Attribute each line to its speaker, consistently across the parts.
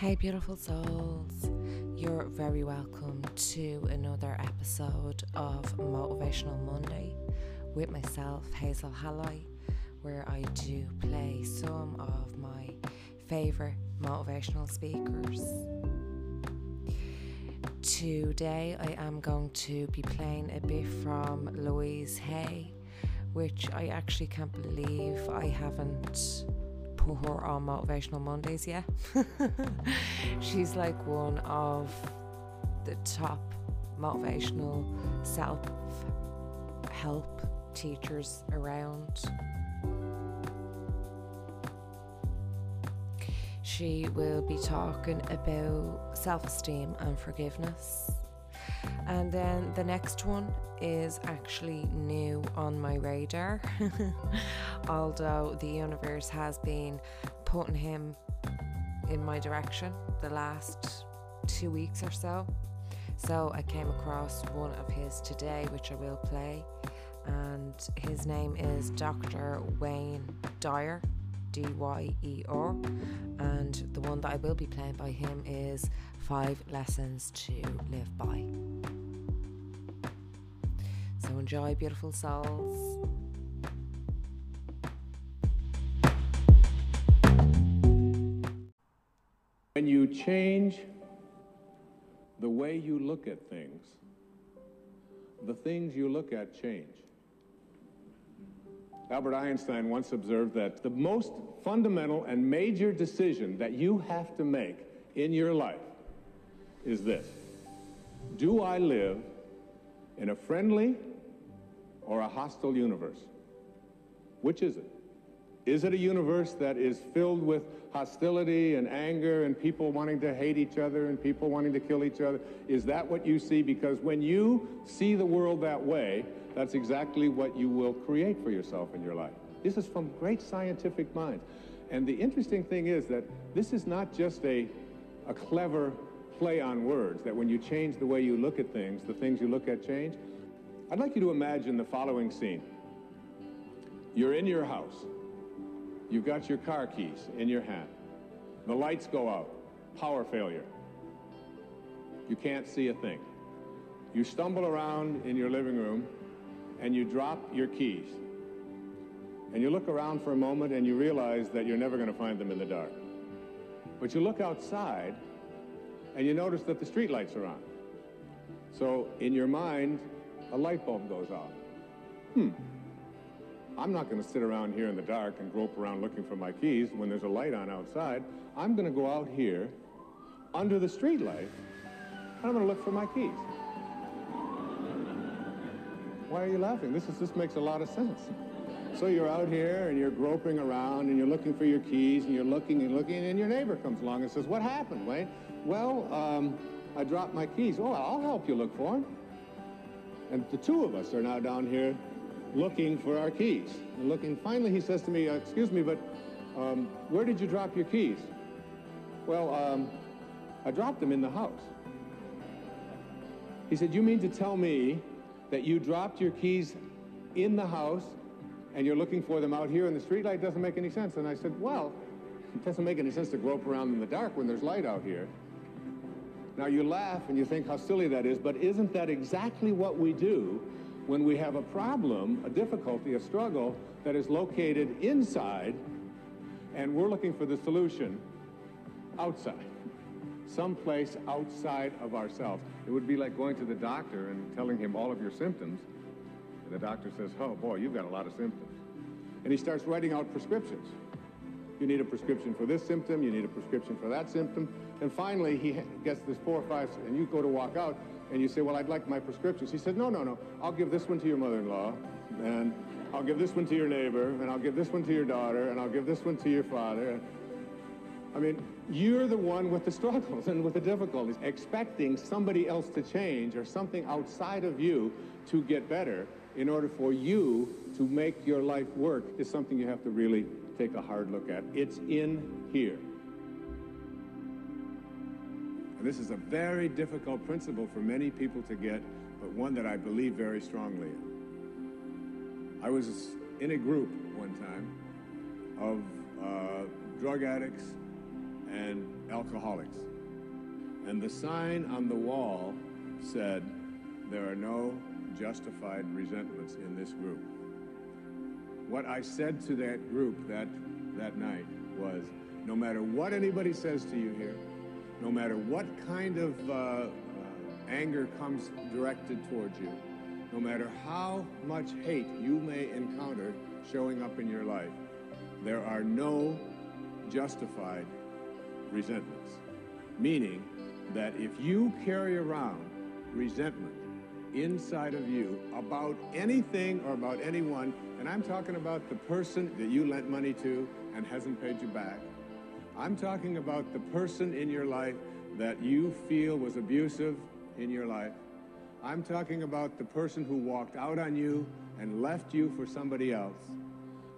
Speaker 1: Hey, beautiful souls. You're very welcome to another episode of Motivational Monday with myself, Hazel Halloy, where I do play some of my favourite motivational speakers. Today, I am going to be playing a bit from Louise Hay, which I actually can't believe I haven't put her on Motivational Mondays yeah. She's like one of the top motivational self help teachers around. She will be talking about self esteem and forgiveness. And then the next one is actually new on my radar, although the universe has been putting him in my direction the last two weeks or so. So I came across one of his today, which I will play, and his name is Dr. Wayne Dyer. D Y E R, and the one that I will be playing by him is Five Lessons to Live By. So enjoy, beautiful souls.
Speaker 2: When you change the way you look at things, the things you look at change. Albert Einstein once observed that the most fundamental and major decision that you have to make in your life is this Do I live in a friendly or a hostile universe? Which is it? Is it a universe that is filled with hostility and anger and people wanting to hate each other and people wanting to kill each other? Is that what you see? Because when you see the world that way, that's exactly what you will create for yourself in your life. This is from great scientific minds. And the interesting thing is that this is not just a, a clever play on words, that when you change the way you look at things, the things you look at change. I'd like you to imagine the following scene. You're in your house. You've got your car keys in your hand. The lights go out. Power failure. You can't see a thing. You stumble around in your living room and you drop your keys. And you look around for a moment and you realize that you're never going to find them in the dark. But you look outside and you notice that the street lights are on. So in your mind, a light bulb goes off. Hmm. I'm not going to sit around here in the dark and grope around looking for my keys when there's a light on outside. I'm going to go out here under the street light and I'm going to look for my keys. Why are you laughing? This, is, this makes a lot of sense. So you're out here and you're groping around and you're looking for your keys and you're looking and looking and your neighbor comes along and says, what happened, Wayne? Well, um, I dropped my keys. Oh, I'll help you look for them. And the two of us are now down here looking for our keys. And looking, finally he says to me, uh, excuse me, but um, where did you drop your keys? Well, um, I dropped them in the house. He said, you mean to tell me that you dropped your keys in the house and you're looking for them out here in the streetlight doesn't make any sense. And I said, well, it doesn't make any sense to grope around in the dark when there's light out here. Now you laugh and you think how silly that is, but isn't that exactly what we do when we have a problem, a difficulty, a struggle that is located inside and we're looking for the solution outside, someplace outside of ourselves. It would be like going to the doctor and telling him all of your symptoms. And the doctor says, oh boy, you've got a lot of symptoms. And he starts writing out prescriptions. You need a prescription for this symptom, you need a prescription for that symptom. And finally, he gets this four or five, and you go to walk out, and you say, well, I'd like my prescriptions. He said, no, no, no, I'll give this one to your mother-in-law, and I'll give this one to your neighbor, and I'll give this one to your daughter, and I'll give this one to your father. I mean, you're the one with the struggles and with the difficulties. Expecting somebody else to change or something outside of you to get better in order for you to make your life work is something you have to really take a hard look at. It's in here. And this is a very difficult principle for many people to get, but one that I believe very strongly in. I was in a group one time of uh, drug addicts and alcoholics. And the sign on the wall said, There are no justified resentments in this group. What I said to that group that, that night was, no matter what anybody says to you here, no matter what kind of uh, uh, anger comes directed towards you, no matter how much hate you may encounter showing up in your life, there are no justified resentments. Meaning that if you carry around resentment inside of you about anything or about anyone, and I'm talking about the person that you lent money to and hasn't paid you back, I'm talking about the person in your life that you feel was abusive in your life. I'm talking about the person who walked out on you and left you for somebody else.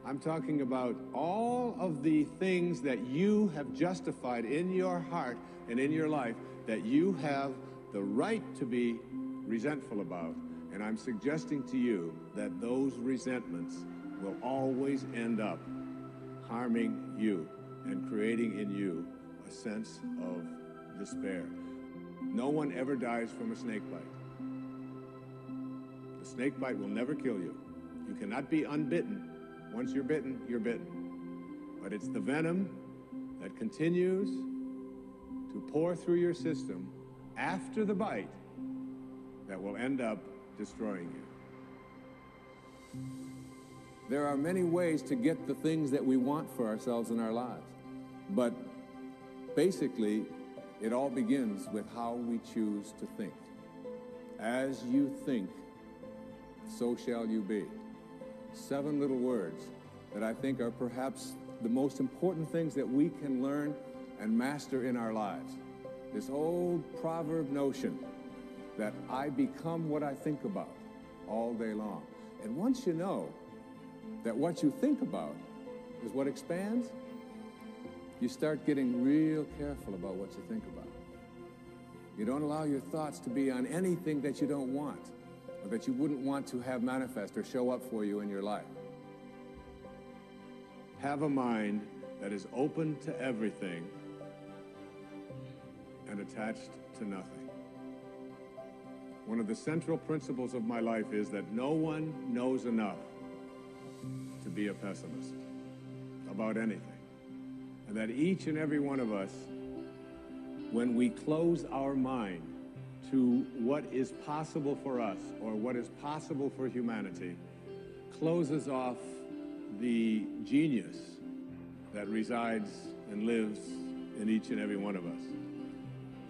Speaker 2: I'm talking about all of the things that you have justified in your heart and in your life that you have the right to be resentful about. And I'm suggesting to you that those resentments will always end up harming you and creating in you a sense of despair. No one ever dies from a snake bite. The snake bite will never kill you. You cannot be unbitten. Once you're bitten, you're bitten. But it's the venom that continues to pour through your system after the bite that will end up destroying you. There are many ways to get the things that we want for ourselves in our lives. But basically, it all begins with how we choose to think. As you think, so shall you be. Seven little words that I think are perhaps the most important things that we can learn and master in our lives. This old proverb notion that I become what I think about all day long. And once you know that what you think about is what expands, you start getting real careful about what you think about. You don't allow your thoughts to be on anything that you don't want or that you wouldn't want to have manifest or show up for you in your life. Have a mind that is open to everything and attached to nothing. One of the central principles of my life is that no one knows enough to be a pessimist about anything. And that each and every one of us, when we close our mind to what is possible for us or what is possible for humanity, closes off the genius that resides and lives in each and every one of us.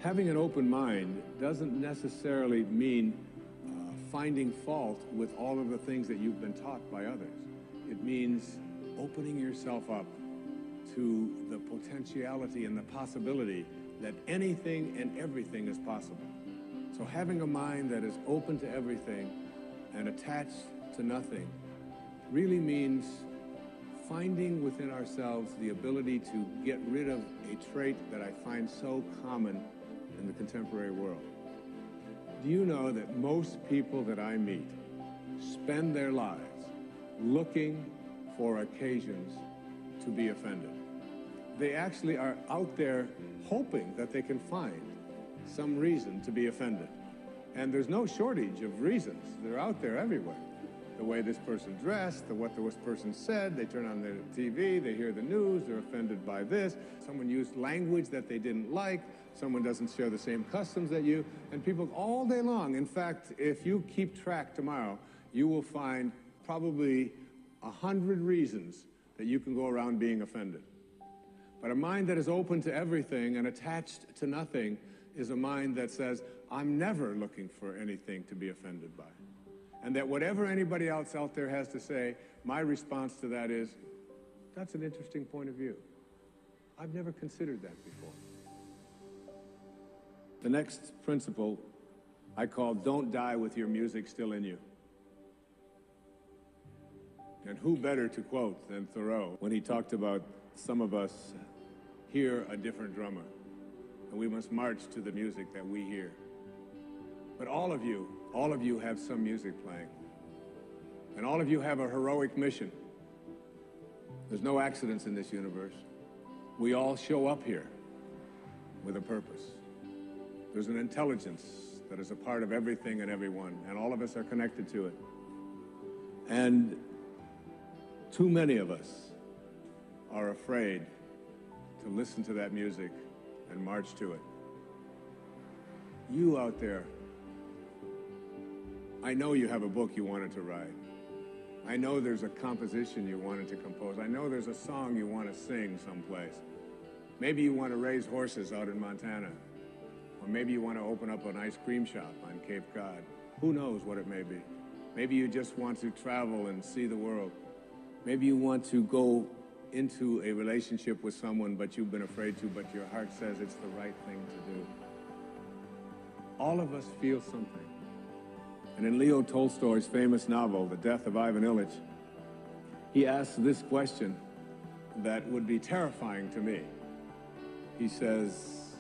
Speaker 2: Having an open mind doesn't necessarily mean uh, finding fault with all of the things that you've been taught by others. It means opening yourself up to the potentiality and the possibility that anything and everything is possible. So having a mind that is open to everything and attached to nothing really means finding within ourselves the ability to get rid of a trait that I find so common in the contemporary world. Do you know that most people that I meet spend their lives looking for occasions to be offended? They actually are out there hoping that they can find some reason to be offended. And there's no shortage of reasons. They're out there everywhere. The way this person dressed, the what this person said, they turn on their TV, they hear the news, they're offended by this. Someone used language that they didn't like, someone doesn't share the same customs that you, and people all day long. In fact, if you keep track tomorrow, you will find probably a hundred reasons that you can go around being offended. But a mind that is open to everything and attached to nothing is a mind that says, I'm never looking for anything to be offended by. And that whatever anybody else out there has to say, my response to that is, that's an interesting point of view. I've never considered that before. The next principle I call don't die with your music still in you. And who better to quote than Thoreau when he talked about some of us hear a different drummer and we must march to the music that we hear. But all of you, all of you have some music playing. And all of you have a heroic mission. There's no accidents in this universe. We all show up here with a purpose. There's an intelligence that is a part of everything and everyone, and all of us are connected to it. And too many of us are afraid to listen to that music and march to it. You out there, I know you have a book you wanted to write. I know there's a composition you wanted to compose. I know there's a song you want to sing someplace. Maybe you want to raise horses out in Montana. Or maybe you want to open up an ice cream shop on Cape Cod. Who knows what it may be. Maybe you just want to travel and see the world. Maybe you want to go into a relationship with someone, but you've been afraid to, but your heart says it's the right thing to do. All of us feel something. And in Leo Tolstoy's famous novel, The Death of Ivan Ilyich, he asks this question that would be terrifying to me. He says,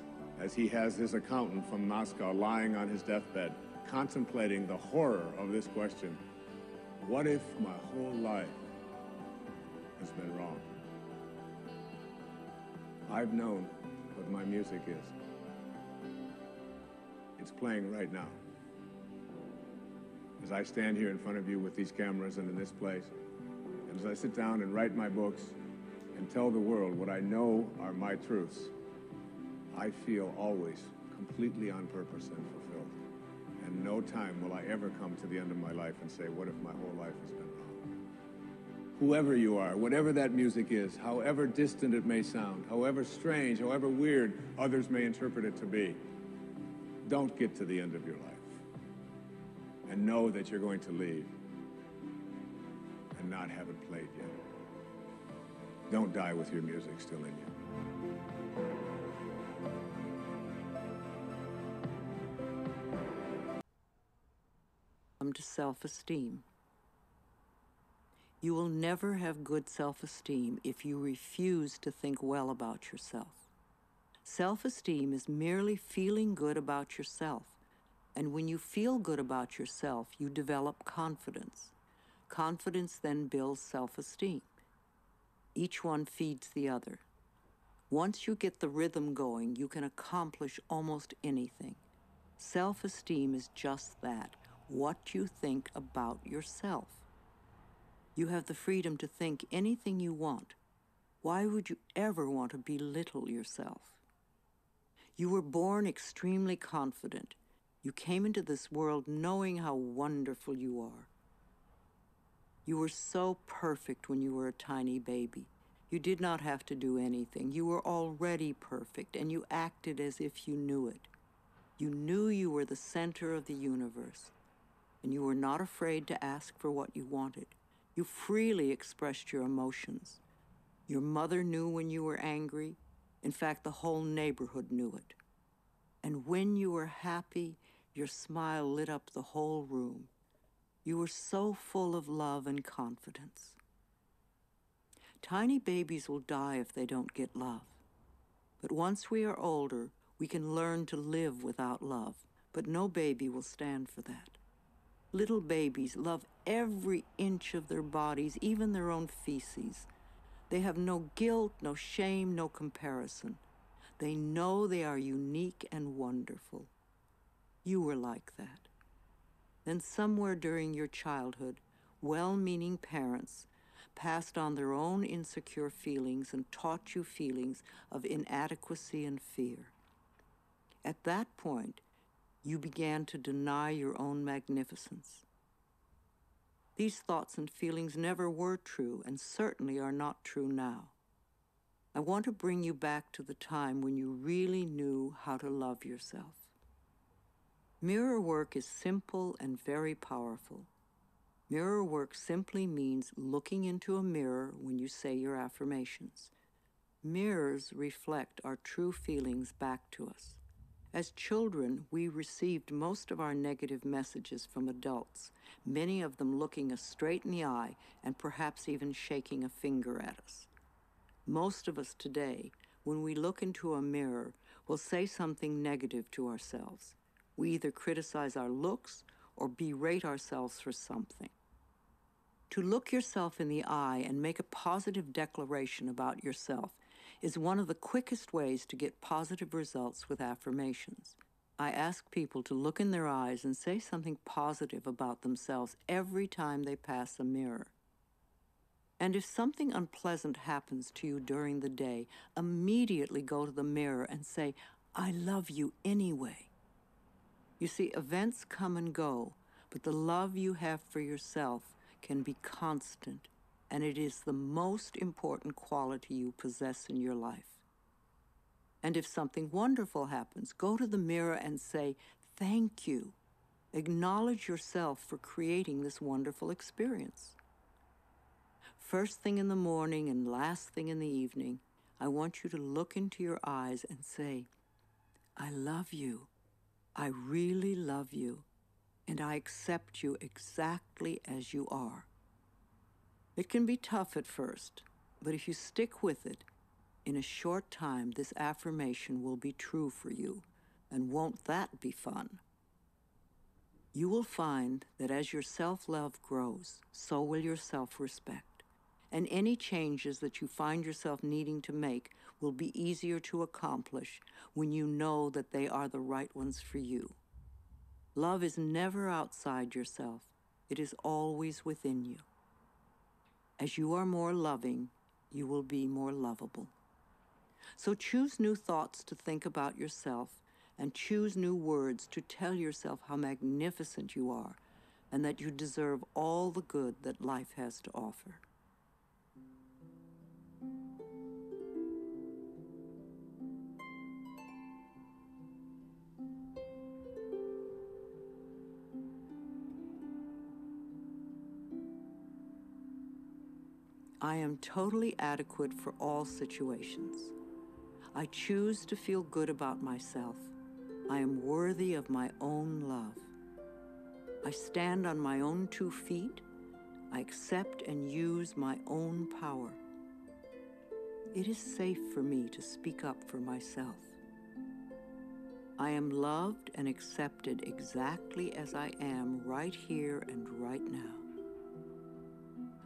Speaker 2: as he has his accountant from Moscow lying on his deathbed, contemplating the horror of this question, what if my whole life has been wrong? I've known what my music is. It's playing right now. As I stand here in front of you with these cameras and in this place, and as I sit down and write my books and tell the world what I know are my truths, I feel always completely on purpose and fulfilled. And no time will I ever come to the end of my life and say, what if my whole life has been wrong? Whoever you are, whatever that music is, however distant it may sound, however strange, however weird others may interpret it to be, don't get to the end of your life and know that you're going to leave and not have it played yet. Don't die with your music still in you.
Speaker 3: To self-esteem. You will never have good self-esteem if you refuse to think well about yourself. Self-esteem is merely feeling good about yourself. And when you feel good about yourself, you develop confidence. Confidence then builds self-esteem. Each one feeds the other. Once you get the rhythm going, you can accomplish almost anything. Self-esteem is just that, what you think about yourself. You have the freedom to think anything you want. Why would you ever want to belittle yourself? You were born extremely confident. You came into this world knowing how wonderful you are. You were so perfect when you were a tiny baby. You did not have to do anything. You were already perfect, and you acted as if you knew it. You knew you were the center of the universe, and you were not afraid to ask for what you wanted. You freely expressed your emotions. Your mother knew when you were angry. In fact, the whole neighborhood knew it. And when you were happy, your smile lit up the whole room. You were so full of love and confidence. Tiny babies will die if they don't get love. But once we are older, we can learn to live without love, but no baby will stand for that. Little babies love every inch of their bodies, even their own feces. They have no guilt, no shame, no comparison. They know they are unique and wonderful. You were like that. Then somewhere during your childhood, well-meaning parents passed on their own insecure feelings and taught you feelings of inadequacy and fear. At that point, you began to deny your own magnificence. These thoughts and feelings never were true and certainly are not true now. I want to bring you back to the time when you really knew how to love yourself. Mirror work is simple and very powerful. Mirror work simply means looking into a mirror when you say your affirmations. Mirrors reflect our true feelings back to us. As children, we received most of our negative messages from adults, many of them looking us straight in the eye and perhaps even shaking a finger at us. Most of us today, when we look into a mirror, will say something negative to ourselves. We either criticize our looks or berate ourselves for something. To look yourself in the eye and make a positive declaration about yourself is one of the quickest ways to get positive results with affirmations. I ask people to look in their eyes and say something positive about themselves every time they pass a mirror. And if something unpleasant happens to you during the day, immediately go to the mirror and say, I love you anyway. You see, events come and go, but the love you have for yourself can be constant, and it is the most important quality you possess in your life. And if something wonderful happens, go to the mirror and say, Thank you. Acknowledge yourself for creating this wonderful experience. First thing in the morning and last thing in the evening, I want you to look into your eyes and say, I love you. I really love you, and I accept you exactly as you are. It can be tough at first, but if you stick with it, in a short time this affirmation will be true for you, and won't that be fun? You will find that as your self love grows, so will your self respect, and any changes that you find yourself needing to make will be easier to accomplish when you know that they are the right ones for you. Love is never outside yourself, it is always within you. As you are more loving, you will be more lovable. So choose new thoughts to think about yourself and choose new words to tell yourself how magnificent you are and that you deserve all the good that life has to offer. I am totally adequate for all situations. I choose to feel good about myself. I am worthy of my own love. I stand on my own two feet. I accept and use my own power. It is safe for me to speak up for myself. I am loved and accepted exactly as I am right here and right now.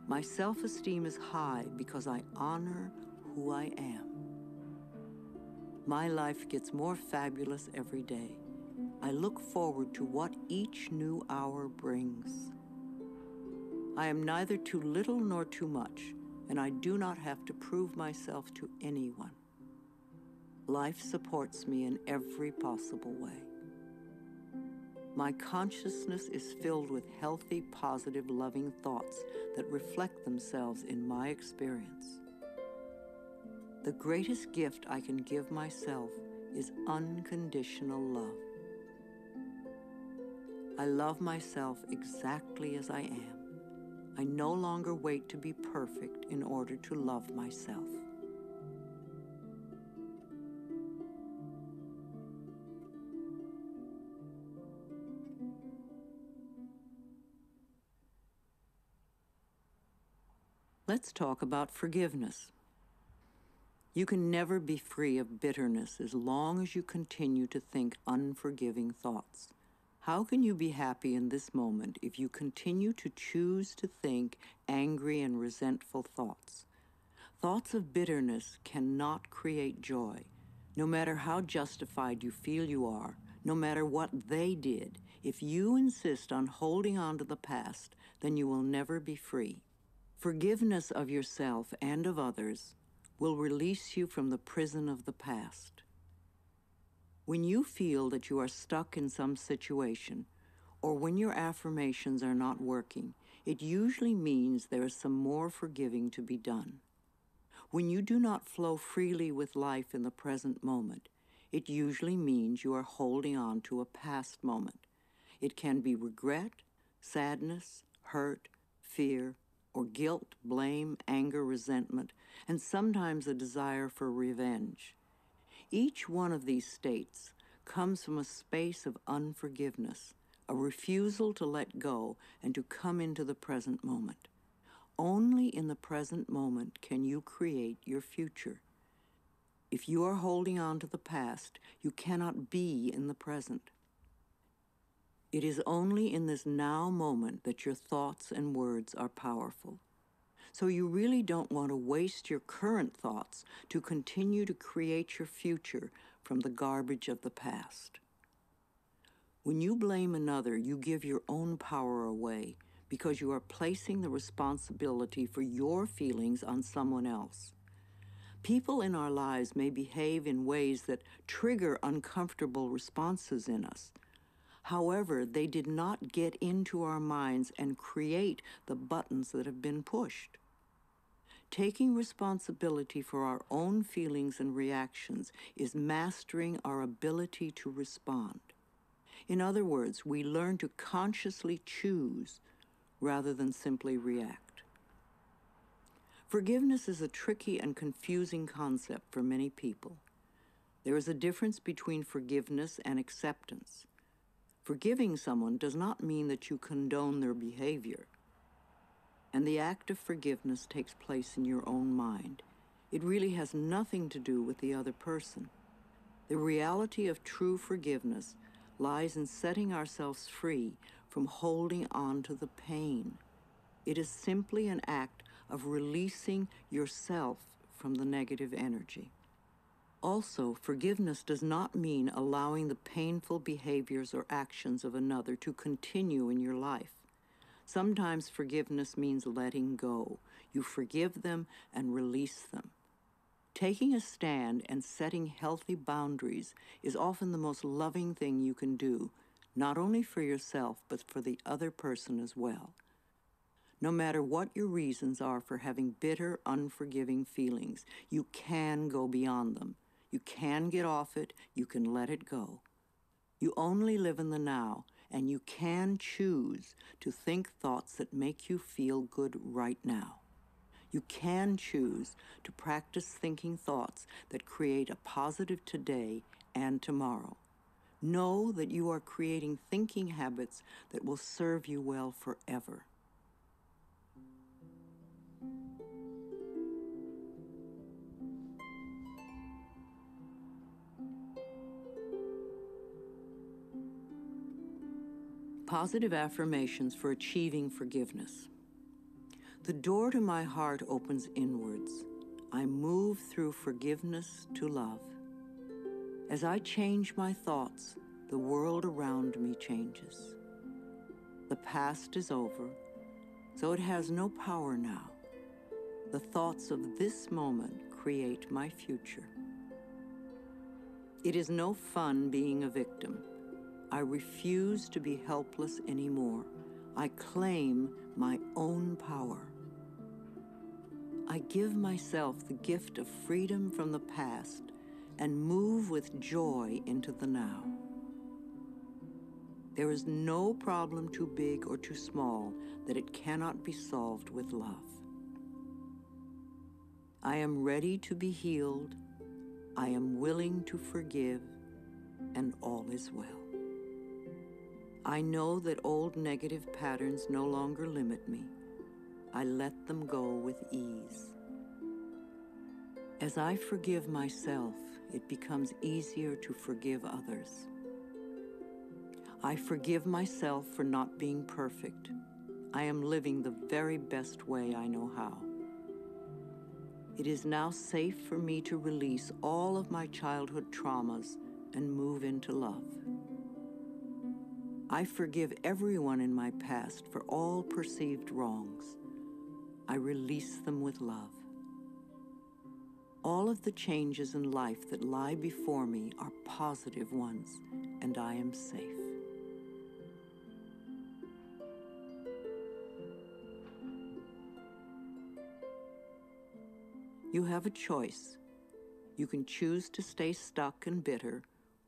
Speaker 3: My self esteem is high because I honor who I am. My life gets more fabulous every day. I look forward to what each new hour brings. I am neither too little nor too much, and I do not have to prove myself to anyone. Life supports me in every possible way. My consciousness is filled with healthy, positive, loving thoughts that reflect themselves in my experience. The greatest gift I can give myself is unconditional love. I love myself exactly as I am. I no longer wait to be perfect in order to love myself. Let's talk about forgiveness. You can never be free of bitterness as long as you continue to think unforgiving thoughts. How can you be happy in this moment if you continue to choose to think angry and resentful thoughts? Thoughts of bitterness cannot create joy. No matter how justified you feel you are, no matter what they did, if you insist on holding on to the past, then you will never be free. Forgiveness of yourself and of others will release you from the prison of the past. When you feel that you are stuck in some situation, or when your affirmations are not working, it usually means there is some more forgiving to be done. When you do not flow freely with life in the present moment, it usually means you are holding on to a past moment. It can be regret, sadness, hurt, fear, or guilt, blame, anger, resentment, and sometimes a desire for revenge. Each one of these states comes from a space of unforgiveness, a refusal to let go and to come into the present moment. Only in the present moment can you create your future. If you are holding on to the past, you cannot be in the present. It is only in this now moment that your thoughts and words are powerful. So you really don't want to waste your current thoughts to continue to create your future from the garbage of the past. When you blame another, you give your own power away because you are placing the responsibility for your feelings on someone else. People in our lives may behave in ways that trigger uncomfortable responses in us. However, they did not get into our minds and create the buttons that have been pushed. Taking responsibility for our own feelings and reactions is mastering our ability to respond. In other words, we learn to consciously choose rather than simply react. Forgiveness is a tricky and confusing concept for many people. There is a difference between forgiveness and acceptance. Forgiving someone does not mean that you condone their behavior and the act of forgiveness takes place in your own mind. It really has nothing to do with the other person. The reality of true forgiveness lies in setting ourselves free from holding on to the pain. It is simply an act of releasing yourself from the negative energy. Also, forgiveness does not mean allowing the painful behaviors or actions of another to continue in your life. Sometimes forgiveness means letting go. You forgive them and release them. Taking a stand and setting healthy boundaries is often the most loving thing you can do, not only for yourself, but for the other person as well. No matter what your reasons are for having bitter, unforgiving feelings, you can go beyond them. You can get off it, you can let it go. You only live in the now, and you can choose to think thoughts that make you feel good right now. You can choose to practice thinking thoughts that create a positive today and tomorrow. Know that you are creating thinking habits that will serve you well forever. Positive affirmations for achieving forgiveness. The door to my heart opens inwards. I move through forgiveness to love. As I change my thoughts, the world around me changes. The past is over, so it has no power now. The thoughts of this moment create my future. It is no fun being a victim. I refuse to be helpless anymore. I claim my own power. I give myself the gift of freedom from the past and move with joy into the now. There is no problem too big or too small that it cannot be solved with love. I am ready to be healed. I am willing to forgive, and all is well. I know that old negative patterns no longer limit me. I let them go with ease. As I forgive myself, it becomes easier to forgive others. I forgive myself for not being perfect. I am living the very best way I know how. It is now safe for me to release all of my childhood traumas and move into love. I forgive everyone in my past for all perceived wrongs. I release them with love. All of the changes in life that lie before me are positive ones, and I am safe. You have a choice. You can choose to stay stuck and bitter,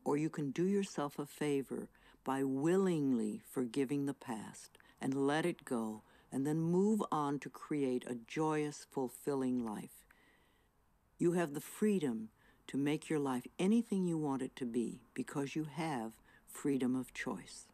Speaker 3: or you can do yourself a favor by willingly forgiving the past and let it go and then move on to create a joyous, fulfilling life. You have the freedom to make your life anything you want it to be because you have freedom of choice.